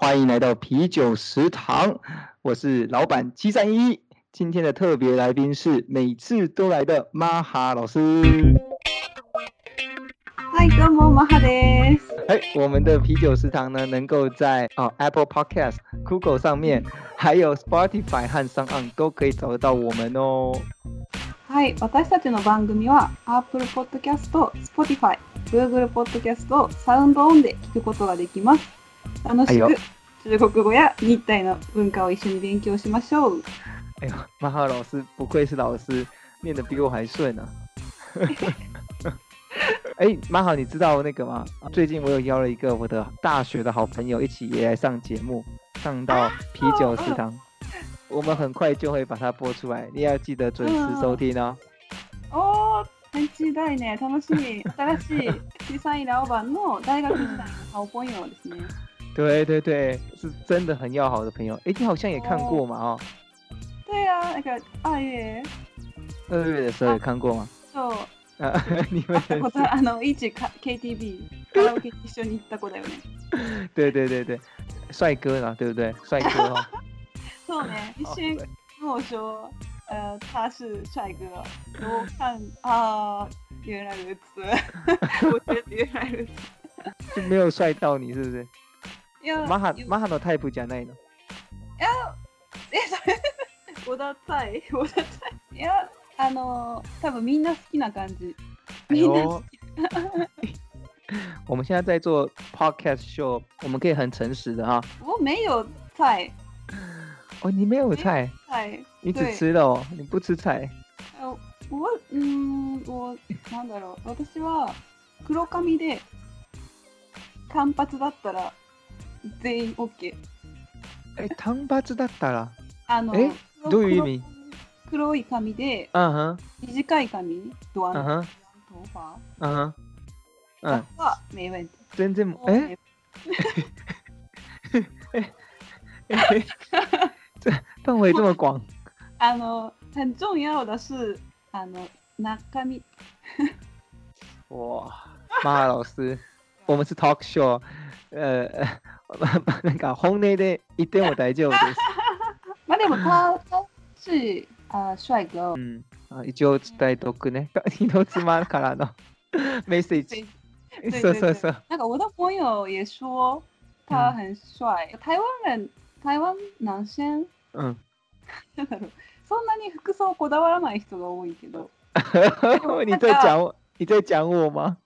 欢迎来到啤酒食堂，我是老板七三一。今天的特别来宾是每次都来的玛哈老师。嗨，どうもマハです。哎，我们的啤酒食堂呢，能够在哦 Apple Podcast、Google 上面，还有 Spotify 和 s o n 都可以找得到我们哦。はい、私たちの番組は Apple Podcast、Spotify、Google Podcast、サウンドオンで聞くことができます。 楽しく中国語や日体の文化を一緒に勉強しましょう。哎呦，马哈老师不愧是老师，念的比我还顺啊！哎，马好，你知道那个吗？最近我有邀了一个我的大学的好朋友一起也来上节目，上到啤酒食堂。我们很快就会把它播出来，你要记得准时收听哦。哦，很期待呢，楽しみ。新しい 小さい老板の大学時代の好朋友ですね。对对对，是真的很要好的朋友。哎，你好像也看过嘛？哦。对啊，那个二月。二月的时候也看过吗？そう。あ、你们。あの一起 KTV カラオケ一緒に行った子だよね。对对对对，帅哥呢，对不对？帅哥哦。そうね、一瞬跟我说，呃，他是帅哥，我看啊，原来如此，我觉得原来如此，就没有帅到你是不是？ いや、マハマハのタイプじゃないの。いや、え、それ、我的菜、我的菜。いや、あの、多分みんな好きな感じ。みんな好き。我们现在在做 podcast show，我们可以很诚实的哈。我没有菜。哦，你没有菜，菜，你只吃肉，你不吃菜。我嗯，我なんだろう。私は黒髪で単発だったら全員 OK。え、単発だったら？あの、え、どういう意味？黒い髪で短い髪、ドアの頭发。嗯哼。嗯。は。没问题。全然え？え？え？这范围这么广。あの很重要的是あの中身。哇，马老师，我们是 talk show，呃，なんか本音で言っても大丈夫です。まあでも他他是あ帅哥。うん。一応伝えとくね。の妻からの メッセージ。そうそうそう。なんか我的朋友也说他很帅。台湾人台湾男生？うん。なんだろう。そんなに服装こだわらない人が多いけど。你在讲我？你在讲我吗？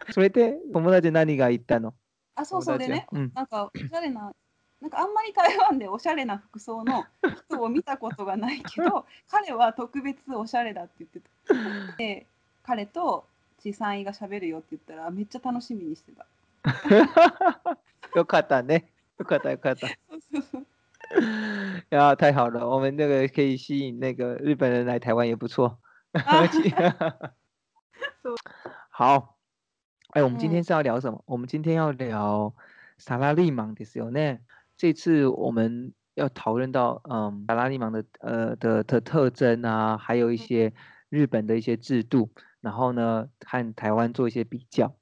それで友達何が言ったの？あ、そうそうでね、うん、なんかおしゃれな、なんかあんまり台湾でおしゃれな服装の人を見たことがないけど、彼は特別おしゃれだって言ってた。で、彼と地産がしゃべるよって言ったらめっちゃ楽しみにしてた。よかったね。よかったよかった。呀，太好了，我们那个可以吸引那个日本人来台湾也不错。好，哎，我们今天是要聊什么？我们今天要聊萨拉利芒的时候呢。这次我们要讨论到，嗯，萨拉利芒的呃的的特征啊，还有一些日本的一些制度，然后呢，和台湾做一些比较。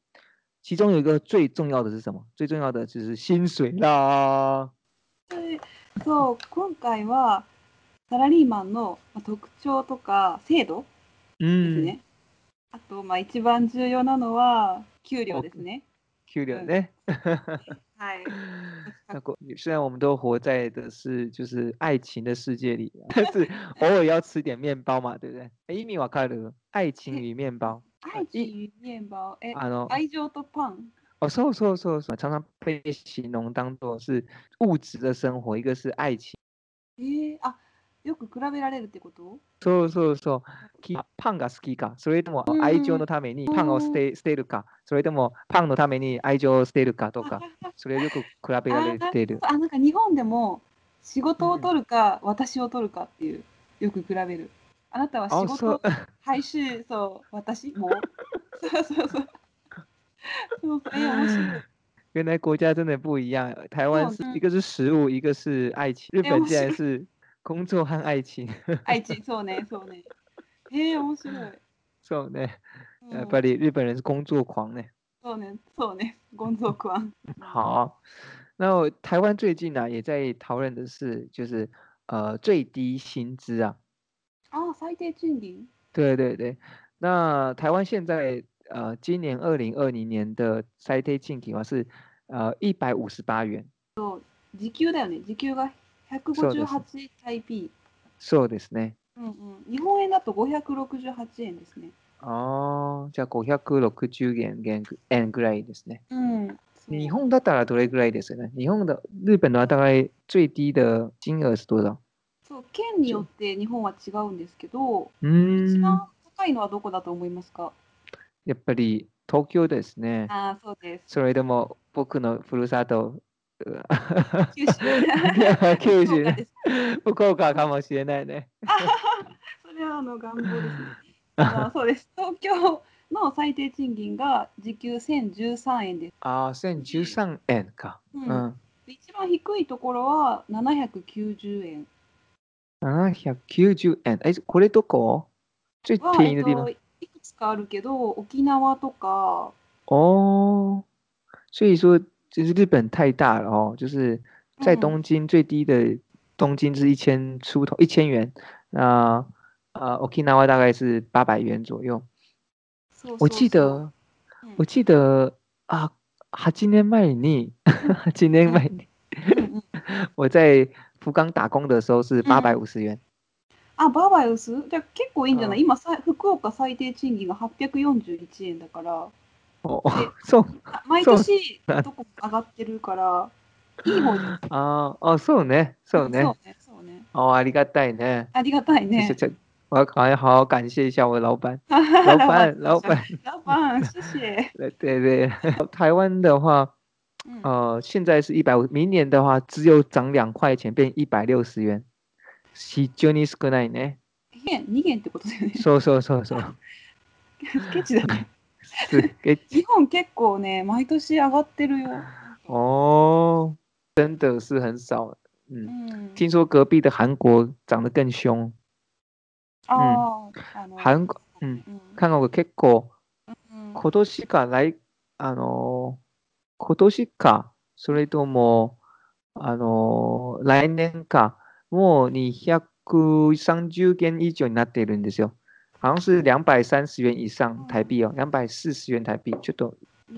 其中有一个最重要的是什么？最重要的就是薪水啦。对，そう今回はサラリーマンの特徴とか制度ですね。あとまあ一番重要なのは 給料ですね。給料ね。嗨。虽然我们都活在的是就是爱情的世界里，但是偶尔要吃点面包嘛，对不对？意味わかる？爱情与面包。愛情与面包，哎，あの愛情とパン。哦，そうそうそうそう，常常被形容当做是物质的生活，一个是爱情。えー、あ、 よく比べられるってこと？そうそうそう。パンが好きか、それとも愛情のためにパンを捨て捨てるか、それともパンのために愛情を捨てるかとか、それをよく比べられている。あ、なんか日本でも仕事を取るか、私を取るかっていうよく比べる。あなたは仕事配信そう私も？そうそうそう。そう哎呀，原来国家真的不一样，台湾是一个是食物，一个是爱情，日本竟然是工作和愛情。愛情そうねそうね。えー、面白い。そうね。やっぱり日本人是工作狂ね。 そうね、そうね，工作狂。好，那台湾最近呢、也在讨论的是，就是呃最低薪资啊。あ、最低賃金。对对对，那台湾现在呃今年二零二零年的最低賃金は是呃一百五十八元。時給だよね。時給が 158タイピー。そうですね。うんうん。日本円だと568円ですね。ああ、じゃあ560円円円ぐらいですね。うん。日本だったらどれぐらいですかね？日本的日本的话大概最低的金额是多少？そう県によって日本は違うんですけど、うん、番高いのはどこだと思いますか？やっぱり東京ですね。ああ、そうです。それでも僕のふるさと、九州。九州福岡です福岡かもしれないね。それはあの願望ですね。あのそうです。東京の最低賃金が時給1013円です。ああ、1013円か。ううんん。一番低いところは790円790円。え、これどこ？最は、便宜的地方えっと、いくつかあるけど、沖縄とか、哦，所以说就是日本太大了哦，就是在嗯东京最低的东京是一千出头，一千元，那呃 Okinawa 大概是八百元左右。そうそうそう我記得うん我記得啊，8年前に8年前にうんうん我在福冈打工的时候是八百五十元。あ、バーバイオスじゃあ結構いいんじゃないうん今さ、福岡最低賃金が841円だから、哦で， そうあ毎そう年どこも上がってるから、いい方じゃん。あーあ、そうね、そうねそ。うね。そうね。哦，ありがたいね。ありがたいね我要好好感谢一下我的老板。老板，老板，老板，谢谢。对对对，台湾的话，嗯呃，现在是一百五，明年的话只有涨两块钱，变一百六十元。非常に少ないね。元、2元ってことだよね。そうそうそうそう。ケチだね。すっげ日本結構ね、毎年上がってるよ。哦，真的是很少。嗯，うん。听说隔壁的韩国涨得更凶。ああ、あの、韓国、うん、うん韓国結構うん今年か来、あのー今年か、それとも、あのー来年か、もう230元以上になっているんですよ。好像是两百三十元以上台币哦，两百四十元台币，ちょっと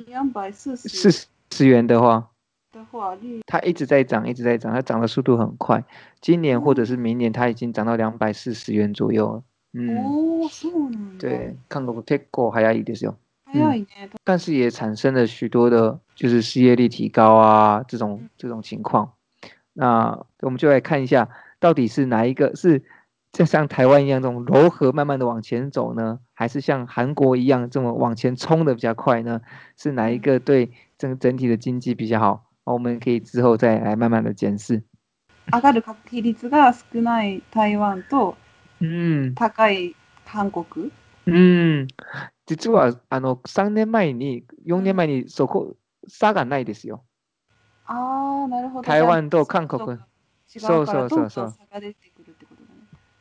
两百四十四十元的话，的话，率它一直在涨，一直在涨，它涨的速度很快。今年或者是明年，它已经涨到两百四十元左右了。嗯，おお、そうなんだ。对，韓国結構早いですよ。早いね。但是也产生了许多的，就是失业率提高啊这种这种情况。那我们就来看一下，到底是哪一个是 就像台湾一样这种柔和慢慢的往前走呢，还是像韩国一样这么往前冲的比较快呢？是哪一个对整整体的经济比较好？我们可以之后再来慢慢的检视。上がる確率が少ない台湾と嗯高い韓国？うん、実はあの3年前に4年前にそこ差がないですよ。ああ、なるほど。台湾と韓国そうそうそうそう差が出て。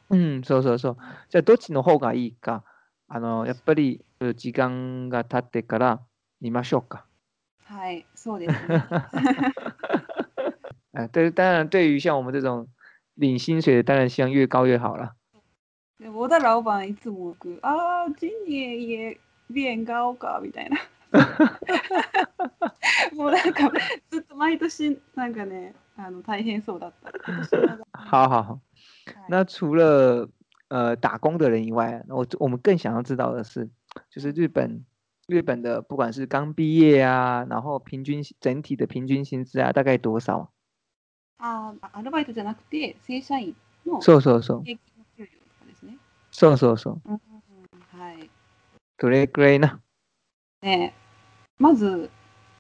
うん、そうそうそう。じゃあ、どっちの方がいいか、あの、やっぱり、時間が経ってから見ましょうか。はい、そうですね。啊，对，当然，对于像我们这种领薪水的，当然希望越高越好了。で小田老板いつも僕、ああ、今年也变高かみたいな。もうなんかずっと毎年なんかね、あの大変そうだった。今年は好好好。はい那除了呃打工的人以外，我我们更想要知道的是，就是日本日本的不管是刚毕业啊，然后平均整体的平均薪资啊，大概多少？あーアルバイトじゃなくて正社員のそうそうそう。平均の給料とかですね。そうそうそう。うんはい。どれくらいな？ねまず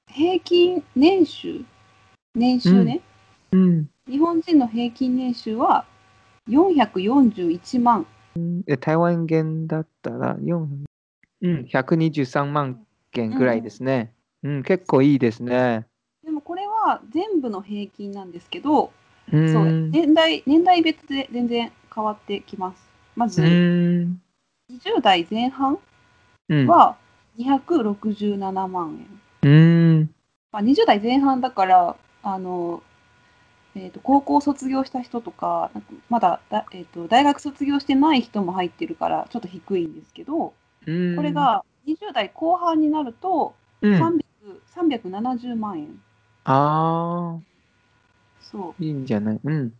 平均年収年収ね、うん。日本人の平均年収は 441万え台湾元だったら4、うん、123万元ぐらいですね。うん、結構いいですね。でもこれは全部の平均なんですけど、うそうん。年代年代別で全然変わってきますまずうん。20代前半うん。は267万円。嗯まあ、20代前半だから、あの、えーと高校卒業した人とか、まだだ、えーと大学卒業してない人も入ってるから、ちょっと低いんですけど、嗯，これが20代後半になると嗯300 370万円。啊，そういいんじゃない？うん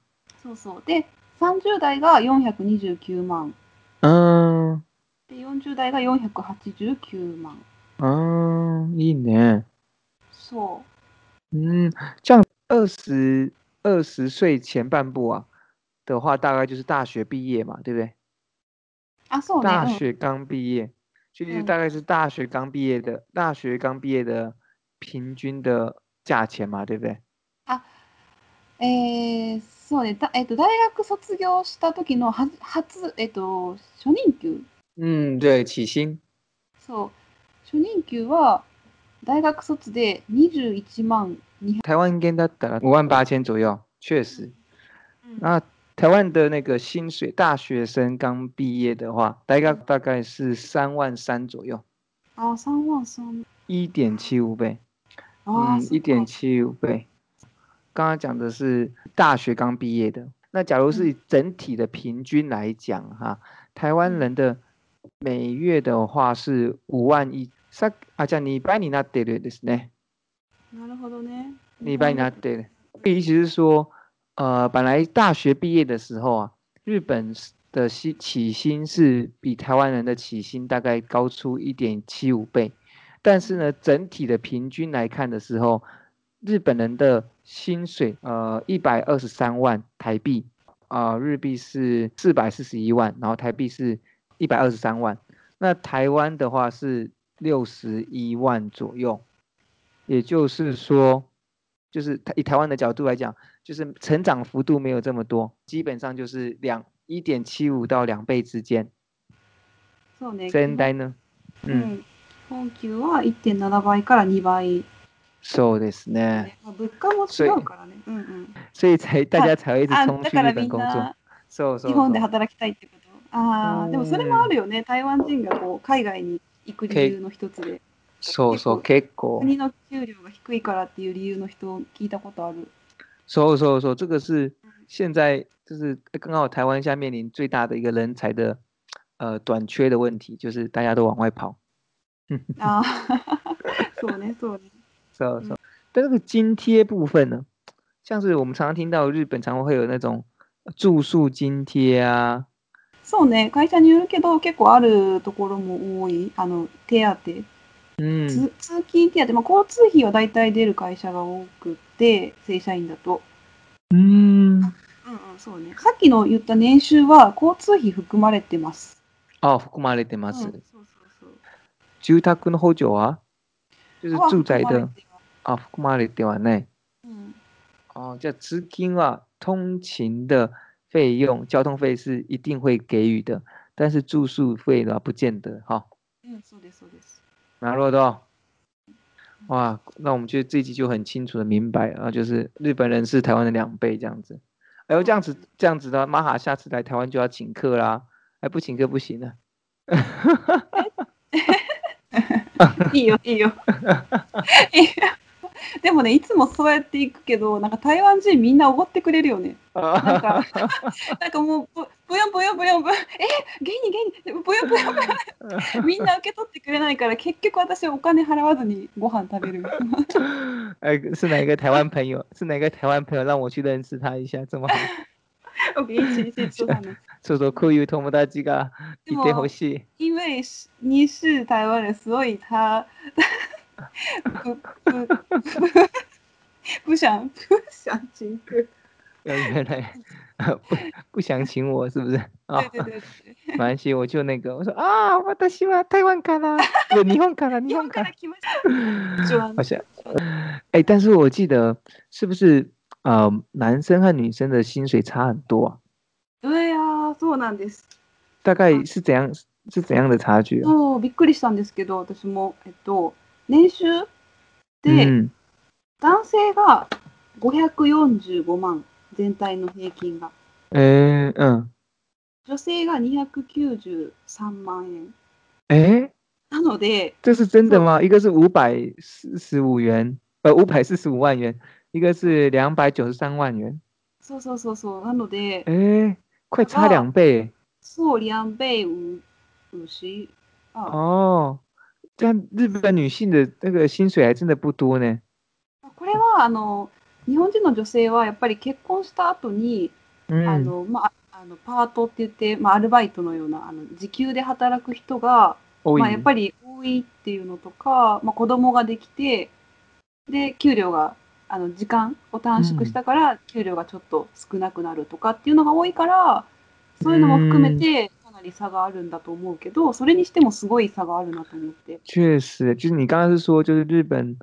そうそう。で、30代が429万。嗯で、40代が489万。嗯，いいね。そ嗯，这样二十二十岁前半部啊的话，大概就是大学毕业嘛，对不对？う。あ、そうね。大うん学刚毕业，就是嗯大概是大学刚毕业的，大学刚毕业的平均的价钱嘛，对不对？えーそうね。だえっと、大学卒業した時のは初、えっと、初任給。嗯，对，起薪。そう。初任給は、大学卒で21万200。 台湾跟だったら五万八千左右，确实。那台湾的那个薪水，大学生刚毕业的话，大概大概是三万三左右，あ、3万3。一点七五倍。あ嗯，一点七五倍。刚刚讲的是大学刚毕业的，那假如是以整体的平均来讲哈，台湾人的每月的话是五万一。さあじゃあ2倍になってるですね。 なるほどね。 2倍になってる。意思是说，呃，本来大学毕业的时候啊，日本是的薪起薪是比台湾人的起薪大概高出一点七五倍，但是呢，整体的平均来看的时候，日本人的薪水呃一百二十三万台币，啊、日币是四百四十一万，然后台币是一百二十三万，那台湾的话是六十一万左右， 也就是说。就是台以台湾的角度来讲，就是成长幅度没有这么多，基本上就是两一点七五到两倍之间。そうね。全体呢？う嗯，ん。本給は1.7倍から2倍。そうですね。ねまあ、物価も違うからね。うんうん。所以才大家才会一直あ冲去だからみん日本工作な。そうそう日本でそう。働きたいってこと。ああ、でもそれもあるよね。台湾人がこう海外に行く理由の一つで。 そうそう結構。国の給料が低いからっていう理由の人聞いたことある。そうそうそう，这个是现在就是刚好台湾现在面临最大的一个人才的呃短缺的问题，就是大家都往外跑。ああ、そうね、そうね。そうそう。但这个津贴部分呢，像是我们常常听到日本常会有那种住宿津贴啊，そうね、会社によるけど、結構あるところも多い。あの、手当。嗯，つ通勤手当、まあ、交通費は大体出る会社が多くて、正社員だと。嗯，うんうん、そうね。さっきの言った年収は交通費含まれてます。哦，含まれてます。うんそうそうそう。住宅の補助は，就是は住宅的含まれてます啊，含まれてはない。うん哦，叫资金啊，通勤的费用，交通费是一定会给予的，但是住宿费的话不见得哈。うん、そうです、そうです。なるほど。哇，那我们就这一集就很清楚的明白啊，就是日本人是台湾的两倍这样子。哎呦，这样子这样子的，玛哈下次来台湾就要请客啦，还不请客不行啊。いいよ、いいよ。 でもね、いつもそうやって行くけど、なんか台湾人みんなおごってくれるよね。なんか、なんかもう、ぶぶよんぶよんぶよんぶよん、え、ゲニゲニ、ぶよんぶよんぶよん、みんな受け取ってくれないから、結局私お金払わずにご飯食べる。哎，是哪一个台湾朋友？是哪个台湾朋友让我去认识他一下？这么？好。そうそう、こういう友達がいてほしい。因为是你是台湾人，所以他不不不不想不想请客。呃原来不不想请我，是不是？啊、对对对对。没关系，我就那个，我说啊，私は台湾から，不，日本から，日日本本から。から来ました。一番好像，哎，但是我记得是不是呃，男生和女生的薪水差很多啊？对やそうなんです。大概是怎样是怎样的差距啊？そうびっくりしたんですけど、私もえっと 年収？で、嗯，男性が545万全体の平均が、哎，嗯，女性が293万円。哎，なので、这是真的吗？一个是五百四十五元，呃，五百四十五万元，一个是两百九十三万元。そうそうそうそう。なので、哎，快差两倍。そう两倍五五十啊。哦，这样日本女性的那个薪水还真的不多呢。これはあの日本人の女性はやっぱり結婚した後に、うん、あのまああのパートって言って、まあ、アルバイトのようなあの時給で働く人が、まあ、やっぱり多いっていうのとか、まあ、子供ができてで給料があの時間を短縮したから給料がちょっと少なくなるとかっていうのが多いから、そういうのも含めてかなり差があるんだと思うけど、それにしてもすごい差があるなと思って。确实，就是你刚刚是说，就是日本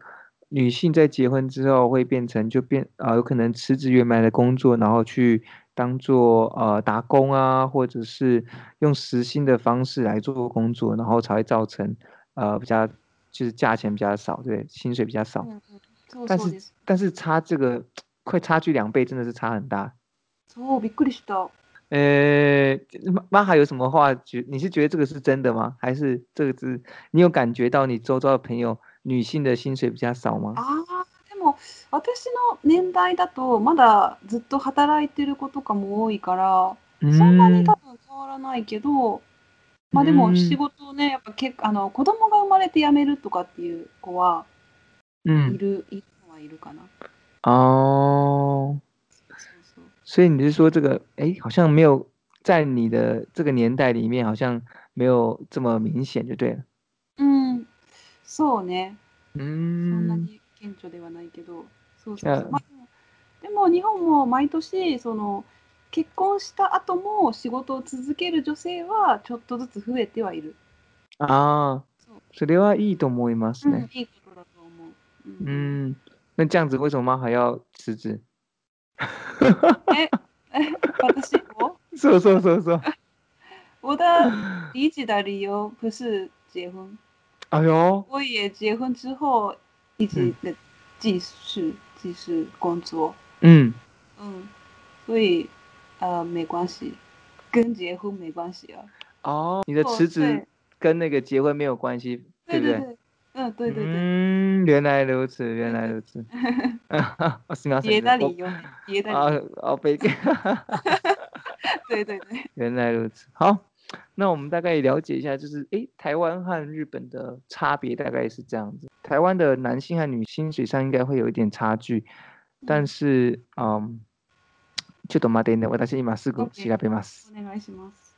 女性在结婚之后会变成就变啊、呃，有可能辞职原来的工作，然后去当做呃打工啊，或者是用时薪的方式来做工作，然后才会造成呃比较就是价钱比较少，对，薪水比较少。嗯嗯、但是但是差这个快差距两倍，真的是差很大。そうびっくりした。呃，妈还有什么话觉？你是觉得这个是真的吗？还是这个是你有感觉到你周遭的朋友？女性的薪水比较少吗？ああ、でも私の年代だとまだずっと働いてる子とかも多いから、そんなに多分変わらないけど、まあでも仕事ね、やっぱ結構あの子供が生まれて辞めるとかっていう子はいる、いるのはいるかな。哦，所以你是说这个，哎，好像没有在你的这个年代里面，好像没有这么明显，就对了。そうね。そんなに顕著ではないけど、そうそうそう。まあ、でも日本も毎年その結婚した後も仕事を続ける女性はちょっとずつ増えてはいる。ああ、それはいいと思いますね。いいことだと思う。うん。那这样子为什么还要辞职？え、私我？そうそうそうそう。我的理解的理由不是结婚。哎呦！我也结婚之后一直的继续继续工作。嗯嗯，所以呃没关系，跟结婚没关系啊。哦，你的辞职跟那个结婚没有关系，对不对？ 嗯，对对对。嗯，原来如此，原来如此。别的理由，别的啊啊，别个。对对对。原来如此，好。那我们大概了解一下，就是诶，台湾和日本的差别大概是这样子。台湾的男性和女薪水上应该会有一点差距，但是嗯，ちょっと待ってね、私今すぐ調べます。お願いします。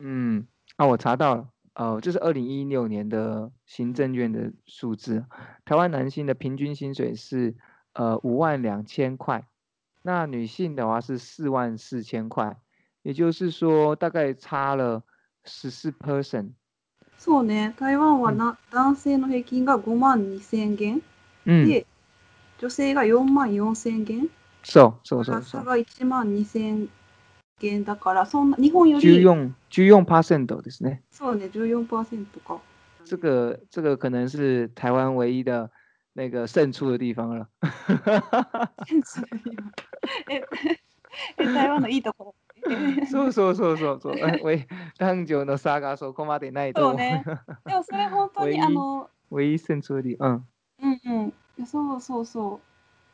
嗯， 啊，我查到了，呃，这是二零一六年的行政院的数字，台湾男性的平均薪水是呃五万两千块。那女性的话是四万四千块，也就是说大概差了十四 percent。そうね、台湾はな、男性の平均が5万2千元、で、女性が4万4千元。そうそうそう差が1万2千元だから、そんな日本より14 14%ですね。そうね、14%か。这个这个可能是台湾唯一的。那个胜出的地方了。胜出的地方。え、え台湾のいいところ。そうそうそうそうそう。え、男女の差がそこまでないと。そうね。でもそれ本当にあの。唯一勝出的。うん。うんうん。そうそうそ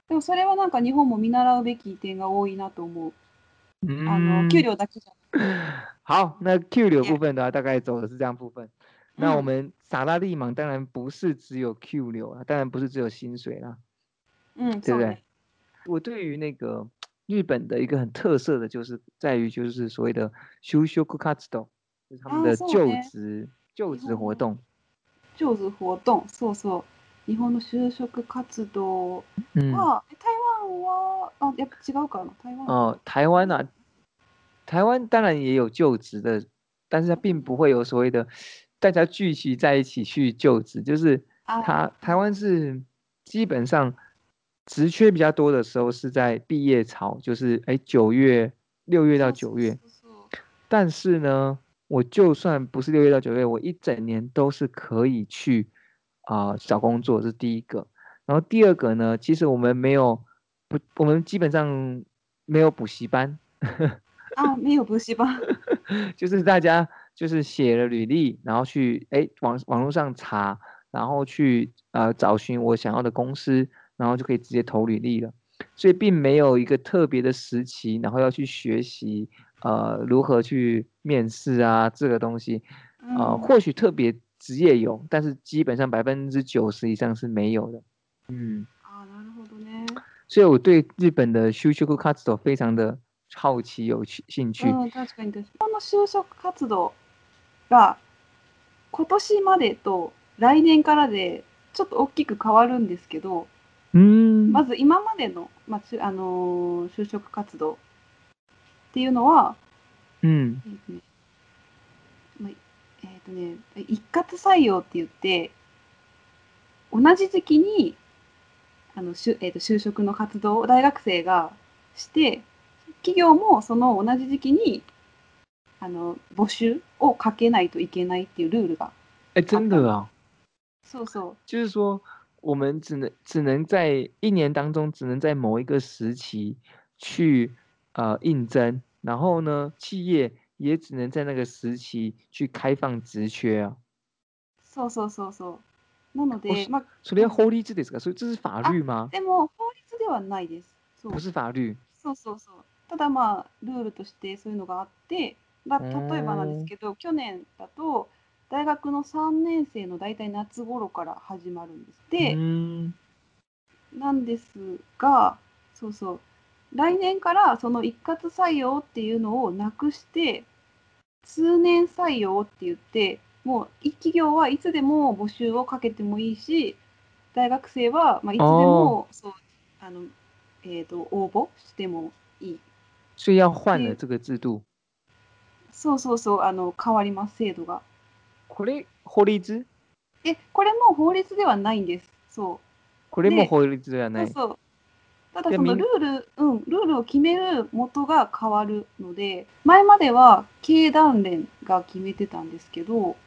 う。でもそれはなんか日本も見習うべき点が多いなと思う。あの給料だけじゃ好，那 Q 流部分的话，大概走的是这样部分。那我们萨拉利芒当然不是只有 Q 流啊，当然不是只有薪水啦，嗯，对不对？我对于那个日本的一个很特色的就是在于就是所谓的修修库卡兹多，就是他们的就职就职活动。就职活动，そうそう。日本の就職活動は、台湾はあやっぱ違うかな？台湾哦，台湾啊， 台湾当然也有就职的，但是它并不会有所谓的。大家聚集在一起去就职，就是他台湾是基本上职缺比较多的时候是在毕业潮，就是哎九月六月到九月。但是呢，我就算不是六月到九月，我一整年都是可以去啊找工作，这是第一个。然后第二个呢，其实我们没有不，我们基本上没有补习班。啊，没有补习班。 就是大家就是写了履历，然后去哎网网络上查，然后去呃找寻我想要的公司，然后就可以直接投履历了。所以并没有一个特别的时期，然后要去学习呃如何去面试啊这个东西，呃或许特别职业有，但是基本上百分之九十以上是没有的。嗯。啊，なるほどね。所以我对日本的就職活動非常的 好奇有興趣。うん、確かに日本の就職活動が今年までと来年からでちょっと大きく変わるんですけど、うん。まず今までの、まああのー、就職活動っていうのは、うん、えっ、ー、とね、一括採用って言って、同じ時期にあのしゅ、えーと、就職の活動を大学生がして企業もその同じ時期にあの募集をかけないといけないっていうルールが。え、真的啊？そうそう。就是说，我们只能只能在一年当中，只能在某一个时期去呃应征，然后呢，企业也只能在那个时期去开放职缺啊。そうそうそうそう。なので、まあ、それは法律ですか？それ这是法律吗？でも法律ではないです。そう不是法律。そうそうそう。ただまあルールとしてそういうのがあって、まあ、例えばなんですけど、去年だと大学の3年生の大体夏頃から始まるんです。で、なんですが、そうそう。来年からその一括採用っていうのをなくして、通年採用って言って、もう一企業はいつでも募集をかけてもいいし、大学生はまあいつでもそうあの、えーと、応募してもいい。所以要换了这个制度。そうそうそう、あの変わります、制度が。これ、法律？え、これも法律ではないんです。そう。これも法律ではない。そうそうただそのルール、うん、ルールを決める元が変わるので、前までは経団連が決めてたんですけど、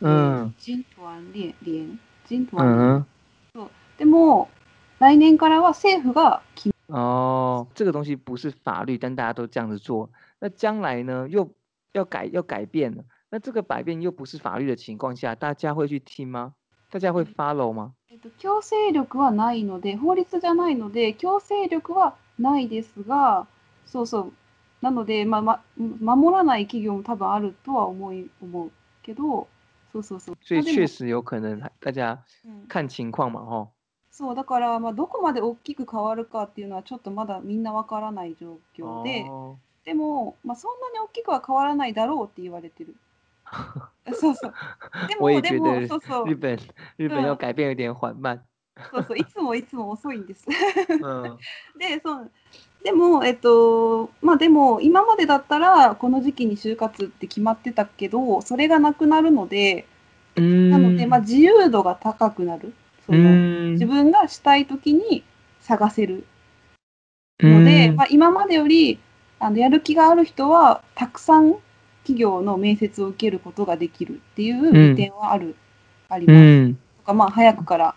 嗯，金团联联金团联，そうでも来年からは政府が哦，这个东西不是法律，但大家都这样子做。那将来呢，又要改要改变了。那这个改变又不是法律的情况下，大家会去听吗？大家会 follow 吗？えっと強制力はないので法律じゃないので強制力はないですが、そうそうなのでまま守らない企業も多分あるとは思い思うけど。そうそうそう。所以确实有可能大家看情况嘛，哈。 そうだからまあどこまで大きく変わるかっていうのはちょっとまだみんなわからない状況で、でもまあそんなに大きくは変わらないだろうって言われてる。そうそう。でもでもそうそう。日本日本要改变有点缓慢。そうそういつもいつも遅いんです。でそうでも、えっと、まあでも、今までだったら、この時期に就活って決まってたけど、それがなくなるので、なので、まあ自由度が高くなる。その自分がしたい時に探せるので、まあ、今までよりあのやる気がある人は、たくさん企業の面接を受けることができるっていう利点はある、あります。とか、まあ早くから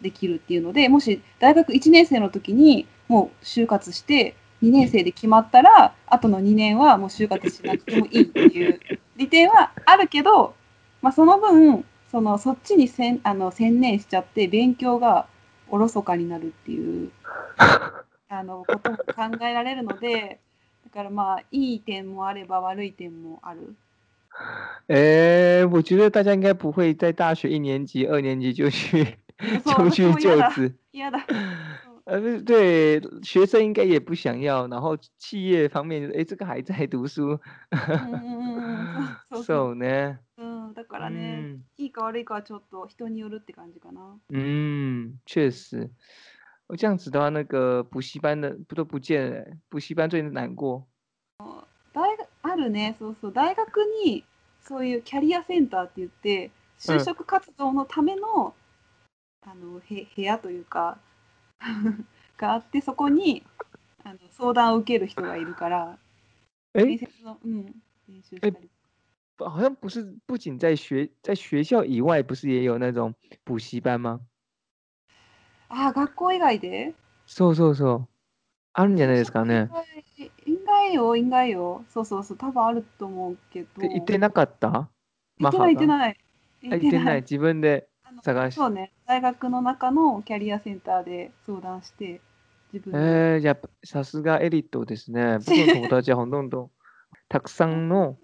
できるっていうので、もし大学1年生の時に、もう就活して2年生で決まったらあとの2年はもう就活しなくてもいいっていう利点はあるけど、まあ、その分そのそっちにせんあの専念しちゃって勉強がおろそかになるっていう あのことも考えられるのでだからまあいい点もあれば悪い点もある。えー、我觉得大家应该不会在大学一年级、二年级就去就去就职。呃，对，学生应该也不想要，然后企业方面，哎，这个还在读书，そうね。うん、だからね、いいか悪いかはちょっと人によるって感じかな。嗯，确实，我这样子的话，那个补习班的不都不见了，补习班最难过。大学あるね、そうそう、大学にそういうキャリアセンターって言って、就職活動のための、あのへ部屋というか。があってそこにあの相談を受ける人がいるから面接の、うん、練習したり。好像不是不仅在学在学校以外，不是也有那种补习班吗？あ、学校以外で？そうそうそう。あるんじゃないですかね。应该よ、应该よ。そうそうそう、多分あると思うけど。で行ってなかった？行ってない、行ってない。行ってない。自分で探しそうね。大学の中のキャリアセンターで相談して、自分で。えー、じゃあ、さすがエリートですね。僕の友達はほとんど、たくさんの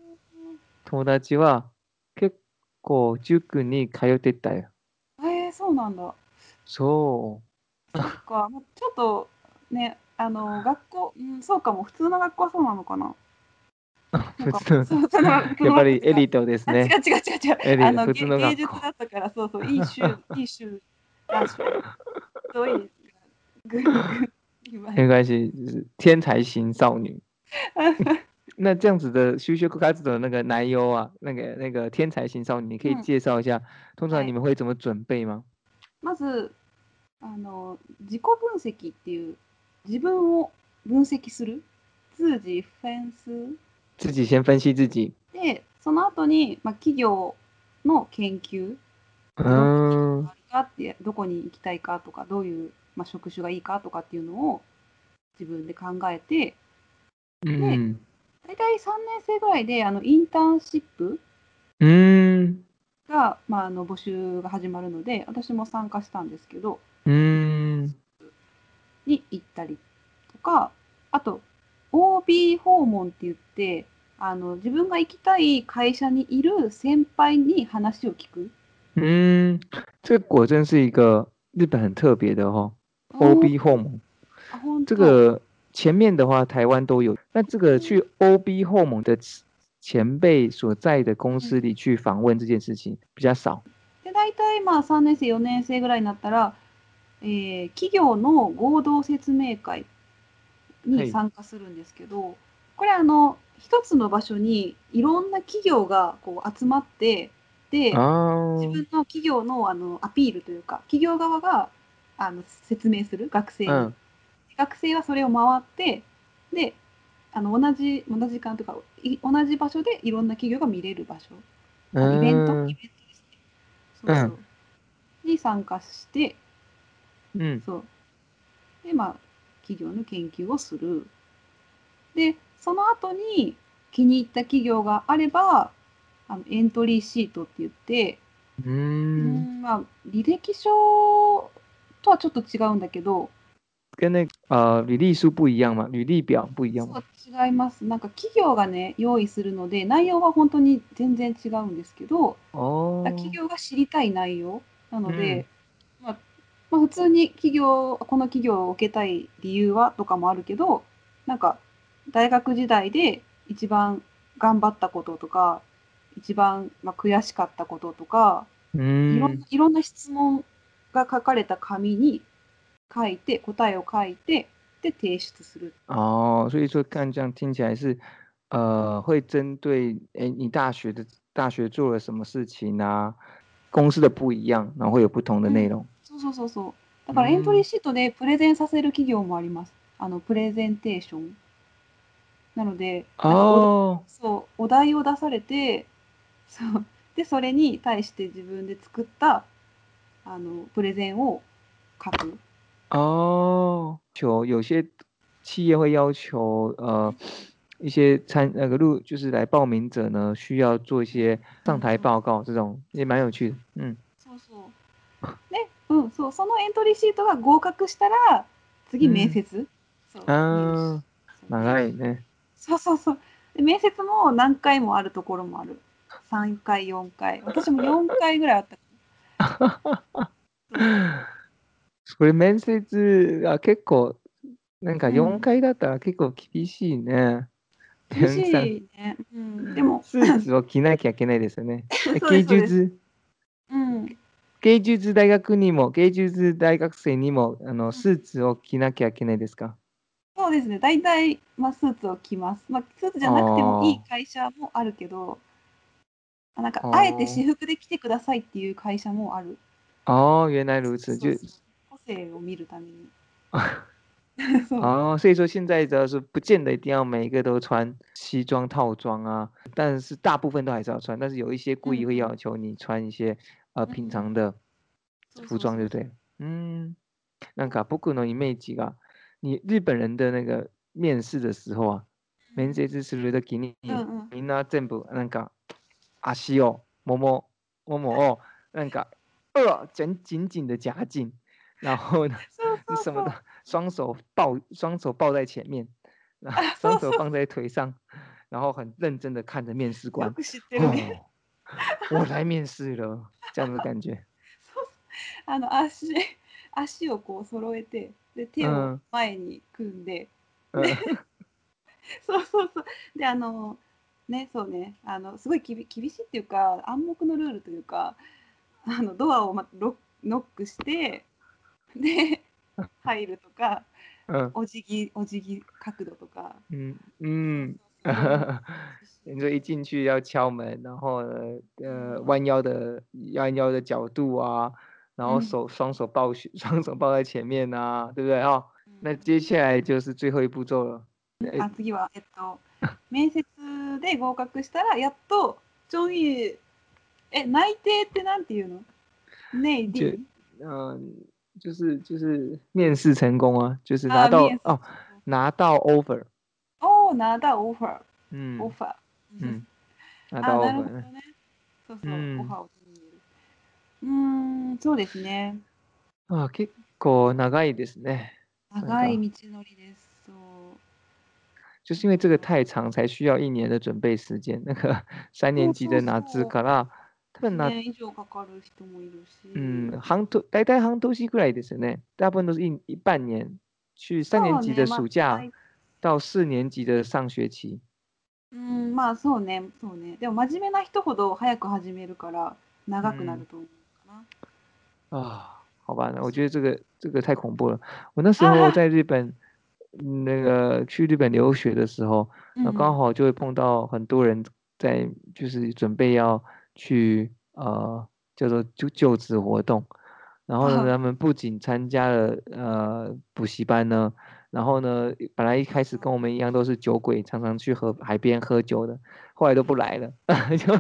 友達は結構塾に通ってたよ。えー、そうなんだ。そう。そっか、ちょっとね、あの学校、うん、そうかも、普通の学校はそうなのかな。普通のやっぱりエリートですね。違う違う違う違う。あの普通の芸術だったから、そうそう、いい州、いい州、大学。所以，没关系，天才型少女。那这样子的就学活動的那个内容啊，那个那个天才型少女，你可以介绍一下，通常你们会怎么准备吗？まずあの自己分析っていう自分を分析する。自己分析。自己先分析自己。で、その後に、まあ、企業の研究。うん。かってどこに行きたいかとかどういう、まあ、職種がいいかとかっていうのを自分で考えて、うん、で大体3年生ぐらいであのインターンシップが、まあ、あの募集が始まるので私も参加したんですけどうん。に行ったりとかあと OB 訪問って言ってあの自分が行きたい会社にいる先輩に話を聞く。嗯，这个果真是一个日本很特别的哈，OB home。这个前面的话台湾都有，那这个去 OB home 的前辈所在的公司里去访问这件事情比较少。で大体まあ3年生4年生ぐらいになったら、えー、企業の合同説明会に参加するんですけど、はい、これあの一つの場所にいろんな企業がこう集まってで自分の企業のあのアピールというか企業側があの説明する学生に、うん、学生はそれを回ってであの同じ同じ時間とか同じ場所でいろんな企業が見れる場所。イベントイベントですねそうそう、うん、に参加して、うん、そう。でまあ企業の研究をする。でその後に気に入った企業があればあのエントリーシートって言って、うん、まあ、履歴書とはちょっと違うんだけど、跟那呃履历書不一样吗？履历表不一样吗？違います。なんか企業がね用意するので内容は本当に全然違うんですけど、企業が知りたい内容なので、うん、まあ、まあ、普通に企業この企業を受けたい理由はとかもあるけど、なんか大学時代で一番頑張ったこととか一番、まあ、悔しかったこととか、んいろんな質問が書かれた紙に書いて答えを書いてで提出する。哦，所以说看这样听起来是，呃，会针对哎你大学的大学做了什么事情啊，公司的不一样，然后会有不同的内容。そうそうそうそう。だからエントリーシートでプレゼンさせる企業もあります。あのプレゼンテーション。なので、そうお題を出されて、そうでそれに対して自分で作ったあのプレゼンを書く。哦，求有些企业会要求呃一些参那个录就是来报名者呢，需要做一些上台报告，这种也蛮有趣的。嗯。そうそう。ね、うん、そうそのエントリーシートが合格したら次面接。そう。ああ、長いね。そうそうそう。で面接も何回もあるところもある。3回、4回。私も4回ぐらいあった。それ面接が結構、なんか4回だったら結構厳しいね。厳しいね。うん、でも。スーツを着なきゃいけないですよね。芸術？うん。芸術大学にも、芸術大学生にも、あの、スーツを着なきゃいけないですか？そうですね。大体、まあ、スーツを着ます。まあ、スーツじゃなくてもいい会社もあるけど、あなんか、あえて私服で来てくださいっていう会社もある。哦，原来如此，就個性を見るために。哦，所以说现在只要是不见得一定要每一个都穿西装套装啊，但是大部分都还是要穿，但是有一些故意会要求你穿一些呃平常的服装，对不对？嗯，なんか僕のイメージが 你日本人的那个面试的时候啊，面接する時にみんな全部なんか足をももももをなんか呃紧紧紧的夹紧， 然后呢，你什么的双手抱双手抱在前面，然后 双手放在腿上，然后很认真的看着面试官。哦，我来面试了，这样的感觉。あの足足をこう揃えてで手を前に組んで、そうそうそう。であのねそうね。あのすごいきび厳しいっていうか暗黙のルールというかあのドアを、ま、ロノックしてで入るとか、うん、お辞儀お辞儀角度とか。嗯嗯，你说一进去要敲门，然后呃弯腰的弯腰的角度啊，然后手双手抱 双手抱在前面啊，对不对？哈？那接下来就是最后一步骤了。あ次はえっと面接で合格したらやっと终于え内定ってなんていうの？内定？嗯，就是就是面试成功啊，就是拿到哦拿到 offer。哦，拿到 offer。嗯。offer。嗯。拿到 offer。そうそう、オファーをうん、そうですね。あ結構長いですね。長い道のりです。そう。就是因为这个太长，才需要一年的准备时间。那个三年级的拿字から、 多分年以上かかる人もいるし。嗯，半年大体半年ぐらいですね。大部分都是一一半年，去三年级的暑假到四年级的上学期。うん、まあそうね、そうね。でも真面目な人ほど早く始めるから長くなると思う。啊，好吧，我觉得这个这个太恐怖了。我那时候在日本，那个去日本留学的时候，那刚好就会碰到很多人在，就是准备要 去呃叫做就就职活动，然后呢，他们不仅参加了呃补习班呢。然后呢，本来一开始跟我们一样都是酒鬼，常常去喝海边喝酒的，后来都不来了，就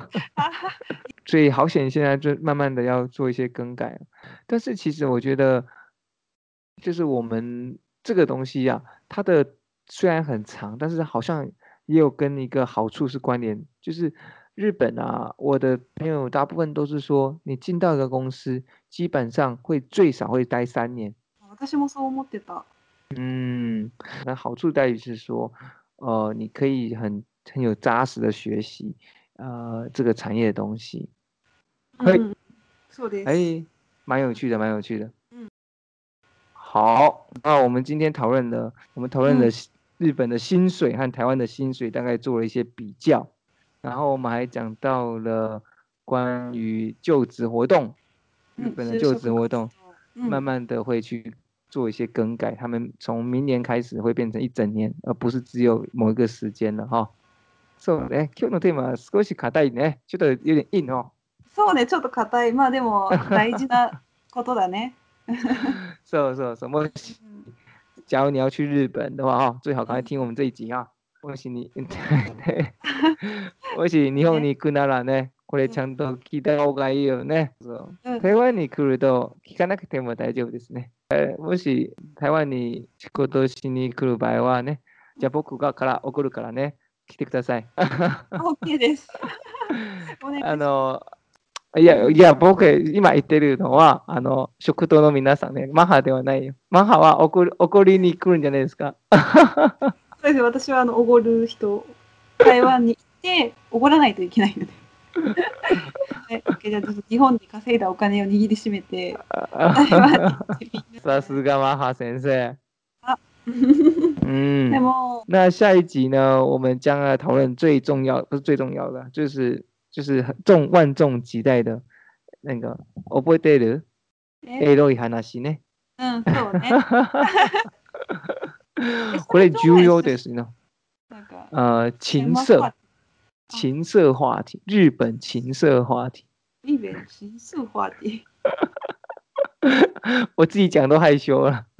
所以好险，现在就慢慢的要做一些更改。但是其实我觉得，就是我们这个东西呀，它的虽然很长，但是好像也有跟一个好处是关联，就是日本啊，我的朋友大部分都是说，你进到一个公司，基本上会最少会待三年。私もそう思ってた。嗯，那好处在于是说，呃，你可以很很有扎实的学习，呃，这个产业的东西。嗯，そうです。哎，蛮有趣的，蛮有趣的。嗯，好，那我们今天讨论的，我们讨论的日本的薪水和台湾的薪水大概做了一些比较， 然后我们还讲到了关于就职活动，日本的就职活动，慢慢的会去。做一些更改，他们从明年开始会变成一整年，而不是只有某一个时间了哈。そうね、今日のテーマは少し硬いね、ちょっと有点硬哦。そうね、ちょっと硬い。まあでも大事なことだね。そうそうそう。もし、假如你要去日本的话哈，最好赶快听我们这一集啊。もし你、もし日本に行くならね、これちゃんと聞いた方がいいよね。そう台湾に来ると聞かなくても大丈夫ですね。もし台湾に仕事しに来る場合はね、じゃあ僕がから送るからね、来てください。OK で す。あの、いや、いや、僕、今言ってるのは、あの、食堂の皆さんね、マハではないよ。マハは怒怒りに来るんじゃないですか。そうです私はあのおごる人、台湾に行っておごらないといけないので。はい、じゃあ日本で稼いだお金を握りしめて。さすがマハ先生。啊，嗯，那下一集呢，我们将要讨论最重要，不是最重要的，就是就是重万众期待的那个覚えてる？エロい話ね。うん、そうね。これ重要ですね。呃，情色。情色话题，日本情色话题，日本情色话题，我自己讲都害羞了。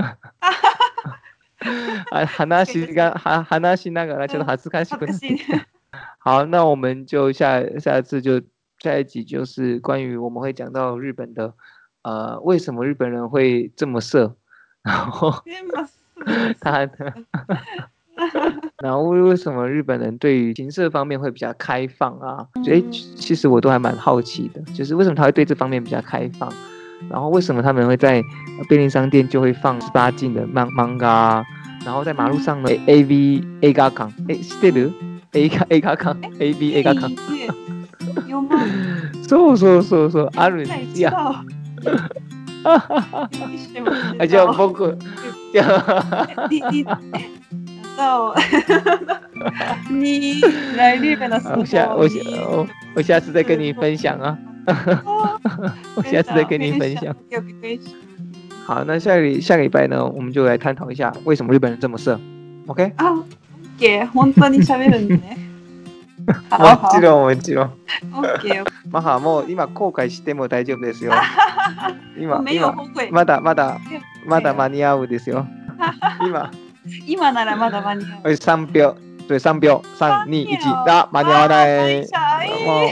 啊，話がは話しながらちょっと恥ずかしくな好，那我们就下下次就下一集就是关于我们会讲到日本的，呃，为什么日本人会这么色，然后 他的。 然后为为什么日本人对于情色方面会比较开放啊？哎，其实我都还蛮好奇的，就是为什么他会对这方面比较开放？然后为什么他们会在便利商店就会放十八禁的漫漫画？然后在马路上呢，A V A 嘎康，哎，知ってる？A 嘎 A 嘎康，A V A 嘎康。そうそうそうそうあるんですよ。あじゃあ僕じゃあ。 到你 来日本的时候，我下我下我我下次再跟你分享啊。我下次再跟你分享。好，那下个下个礼拜呢，我们就来探讨一下为什么日本人这么色。OK？啊，OK，本当に喋るんね。もちろんもちろん。OK。まあもう今後悔しても大丈夫ですよ。今今まだまだまだ間に合うですよ。今。今ならまだ間に合う。三秒。对，三秒，三、二、一，啊，間に合わない。も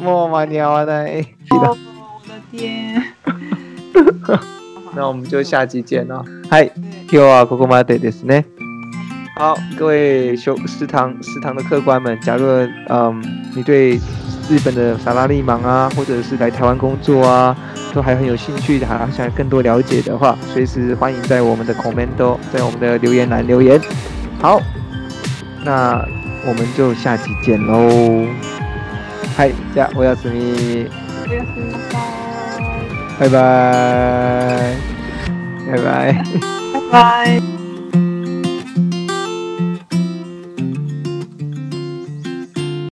う、もう間に合わない。我的天。那我们就下期见了。嗨，今日はここまでですね。好，各位修食堂食堂的客官们，假如嗯你对日本的萨拉利芒啊，或者是来台湾工作啊，都还很有兴趣，还想更多了解的话，随时欢迎在我们的 comment，在我们的留言栏留言。好，那我们就下期见喽。嗨，じゃおやすみ。おやすみなさい。拜拜，拜拜，拜拜。